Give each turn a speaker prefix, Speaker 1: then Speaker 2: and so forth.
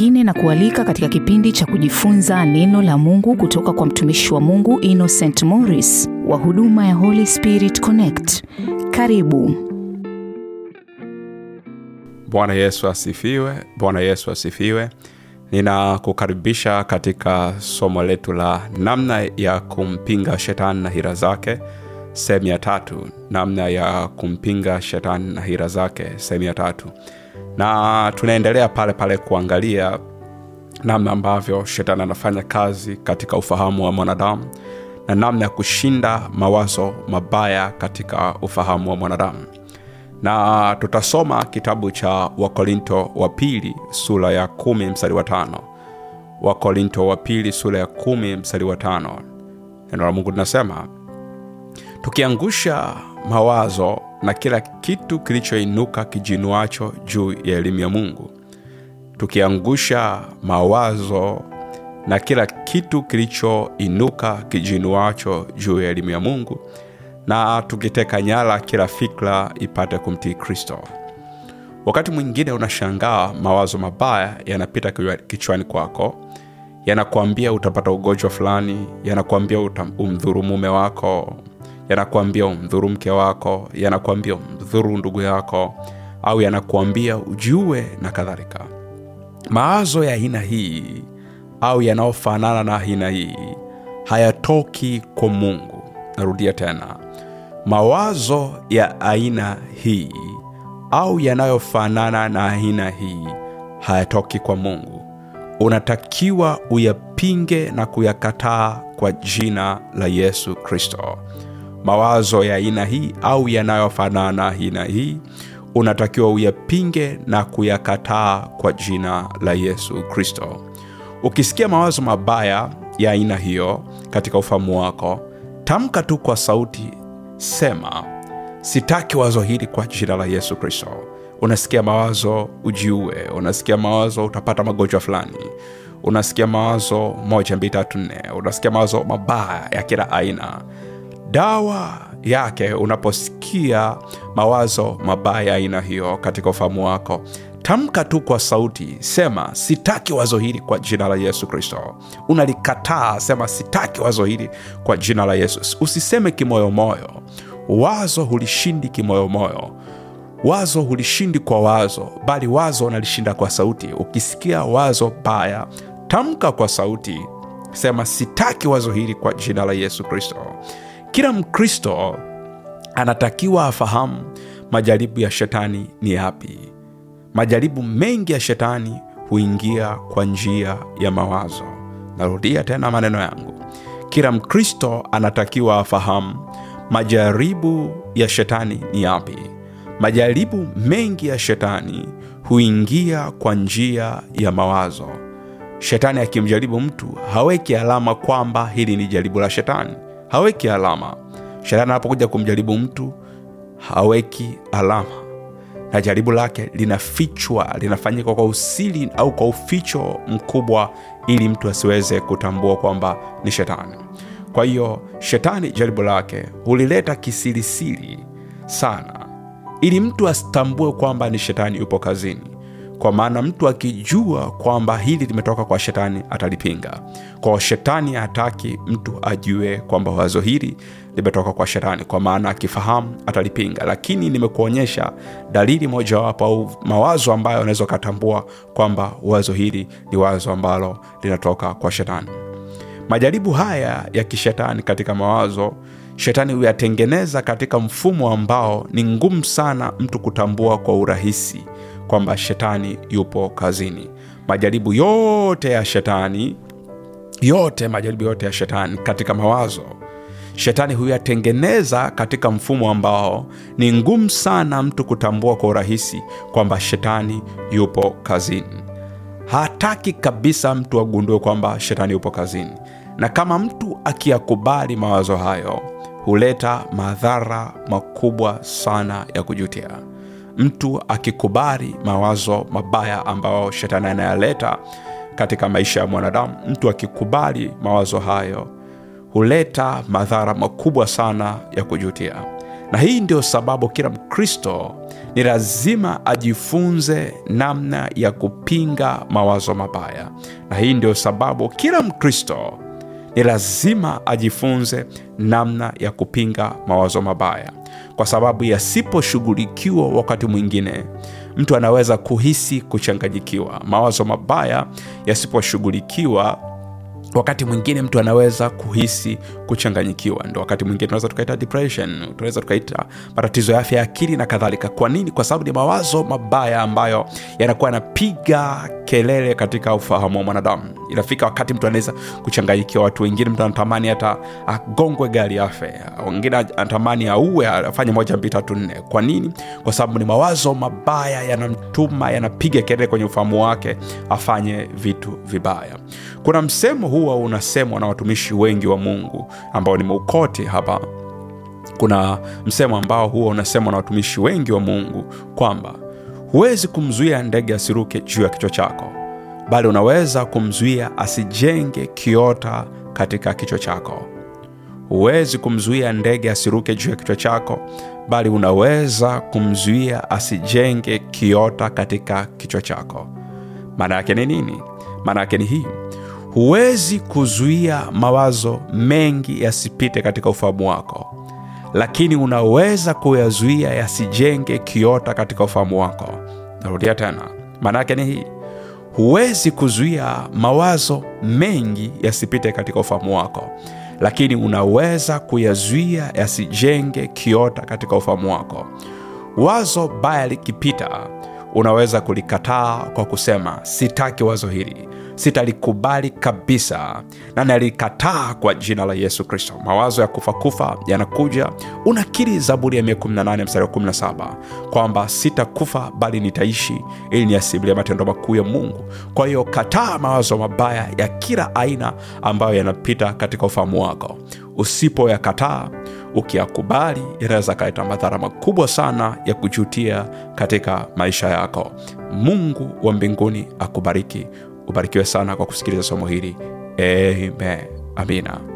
Speaker 1: nyingine na kualika katika kipindi cha kujifunza neno la Mungu kutoka kwa mtumishi wa Mungu Innocent Morris wa huduma ya Holy Spirit Connect. Karibu.
Speaker 2: Bwana Yesu asifiwe. Bwana Yesu asifiwe. Ninakukaribisha katika somo letu la namna ya kumpinga shetani na hila zake, sehemu ya tatu. Namna ya kumpinga shetani na hila zake, sehemu ya tatu, na tunaendelea pale pale kuangalia namna ambavyo shetani anafanya kazi katika ufahamu wa mwanadamu na namna ya kushinda mawazo mabaya katika ufahamu wa mwanadamu. Na tutasoma kitabu cha wakorinto wa pili sura ya kumi mstari wa tano. Wakorinto wa pili sura ya kumi mstari wa tano. Neno la mungu linasema tukiangusha mawazo na kila kitu kilichoinuka kijinuacho juu ya elimu ya mungu. Tukiangusha mawazo na kila kitu kilichoinuka kijinuacho juu ya elimu ya mungu na tukiteka nyara kila fikra ipate kumtii kristo. Wakati mwingine unashangaa mawazo mabaya yanapita kichwani kwako yanakuambia utapata ugonjwa fulani yanakuambia umdhuru mume wako yanakuambia umdhuru mke wako yanakuambia umdhuru ndugu yako au yanakuambia ujue na kadhalika. Mawazo ya aina hii au yanayofanana na aina hii hayatoki kwa mungu. Narudia tena. Mawazo ya aina hii au yanayofanana na aina hii hayatoki kwa mungu. Unatakiwa uyapinge na kuyakataa kwa jina la yesu kristo mawazo ya aina hii au yanayofanana na aina hii unatakiwa uyapinge na kuyakataa kwa jina la yesu kristo. Ukisikia mawazo mabaya ya aina hiyo katika ufahamu wako tamka tu kwa sauti sema sitaki wazo hili kwa jina la yesu kristo. Unasikia mawazo ujiue. Unasikia mawazo utapata magonjwa fulani. Unasikia mawazo moja mbili tatu nne. Unasikia mawazo mabaya ya kila aina dawa yake unaposikia mawazo mabaya aina hiyo katika ufahamu wako tamka tu kwa sauti sema sitaki wazo hili kwa jina la yesu kristo. Unalikataa sema sitaki wazo hili kwa jina la yesu. Usiseme kimoyomoyo. Wazo hulishindi kimoyomoyo. Wazo hulishindi kwa wazo bali wazo unalishinda kwa sauti. Ukisikia wazo baya tamka kwa sauti. Sema sitaki wazo hili kwa jina la yesu kristo kila mkristo anatakiwa afahamu majaribu ya shetani ni yapi. Majaribu mengi ya shetani huingia kwa njia ya mawazo. Narudia tena maneno yangu. Kila mkristo anatakiwa afahamu majaribu ya shetani ni yapi. Majaribu mengi ya shetani huingia kwa njia ya mawazo. Shetani akimjaribu mtu haweki alama kwamba hili ni jaribu la shetani haweki alama. Shetani anapokuja kumjaribu mtu haweki alama. Na jaribu lake linafichwa linafanyika kwa usiri au kwa uficho mkubwa ili mtu asiweze kutambua kwamba ni shetani. Kwa hiyo shetani jaribu lake hulileta kisirisiri sana. Ili mtu asitambue kwamba ni shetani yupo kazini kwa maana mtu akijua kwamba hili limetoka kwa shetani atalipinga. Kwa shetani hataki mtu ajue kwamba wazo hili limetoka kwa shetani. Kwa maana akifahamu atalipinga. Lakini nimekuonyesha dalili mojawapo au mawazo ambayo unaweza ukatambua kwamba wazo hili ni wazo ambalo linatoka kwa shetani. Majaribu haya ya kishetani katika mawazo shetani huyatengeneza katika mfumo ambao ni ngumu sana mtu kutambua kwa urahisi kwamba shetani yupo kazini. Majaribu yote ya shetani yote majaribu yote ya shetani katika mawazo. Shetani huyatengeneza katika mfumo ambao ni ngumu sana mtu kutambua kwa urahisi kwamba shetani yupo kazini. Hataki kabisa mtu agundue kwamba shetani yupo kazini. Na kama mtu akiyakubali mawazo hayo huleta madhara makubwa sana ya kujutia mtu akikubali mawazo mabaya ambayo shetani anayaleta katika maisha ya mwanadamu. Mtu akikubali mawazo hayo huleta madhara makubwa sana ya kujutia. Na hii ndio sababu kila mkristo ni lazima ajifunze namna ya kupinga mawazo mabaya. Na hii ndio sababu kila mkristo ni lazima ajifunze namna ya kupinga mawazo mabaya. Kwa sababu yasiposhughulikiwa wakati mwingine mtu anaweza kuhisi kuchanganyikiwa. Mawazo mabaya yasiposhughulikiwa wakati mwingine mtu anaweza kuhisi kuchanganyikiwa. Ndo wakati mwingine tunaweza tukaita depression tunaweza tukaita matatizo ya afya ya akili na kadhalika. Kwa nini? Kwa sababu ni mawazo mabaya ambayo yanakuwa yanapiga kelele katika ufahamu wa mwanadamu inafika wakati mtu anaweza kuchanganyikiwa watu wengine mtu anatamani hata agongwe gari afe. Wengine anatamani auwe afanye moja mbili tatu nne. Kwa nini? Kwa sababu ni mawazo mabaya yanamtuma yanapiga kelele kwenye ufahamu wake afanye vitu vibaya. Kuna msemo huwa unasemwa na watumishi wengi wa mungu ambao nimeukoti hapa. Kuna msemo ambao huwa unasemwa na watumishi wengi wa mungu kwamba huwezi kumzuia ndege asiruke juu ya kichwa chako bali unaweza kumzuia asijenge kiota katika kichwa chako. Huwezi kumzuia ndege asiruke juu ya kichwa chako bali unaweza kumzuia asijenge kiota katika kichwa chako. Maana yake ni nini? Maana yake ni hii. Huwezi kuzuia mawazo mengi yasipite katika ufahamu wako lakini unaweza kuyazuia yasijenge kiota katika ufahamu wako. Narudia tena. Maana yake ni hii huwezi kuzuia mawazo mengi yasipite katika ufahamu wako lakini unaweza kuyazuia yasijenge kiota katika ufahamu wako. Wazo baya likipita unaweza kulikataa kwa kusema sitaki wazo hili. Sitalikubali kabisa. Na nalikataa kwa jina la yesu kristo. Mawazo ya kufa kufa yanakuja. Unakiri zaburi ya 118 mstari wa 17 kwamba sitakufa bali nitaishi. Ili niasimulia matendo makuu ya mungu. Kwa hiyo kataa mawazo mabaya ya kila aina ambayo yanapita katika ufahamu wako. Usipoyakataa ukiyakubali yanaweza kaleta madhara makubwa sana ya kujutia katika maisha yako. Mungu wa mbinguni akubariki. Ubarikiwe sana kwa kusikiliza somo hili. Amen. Amina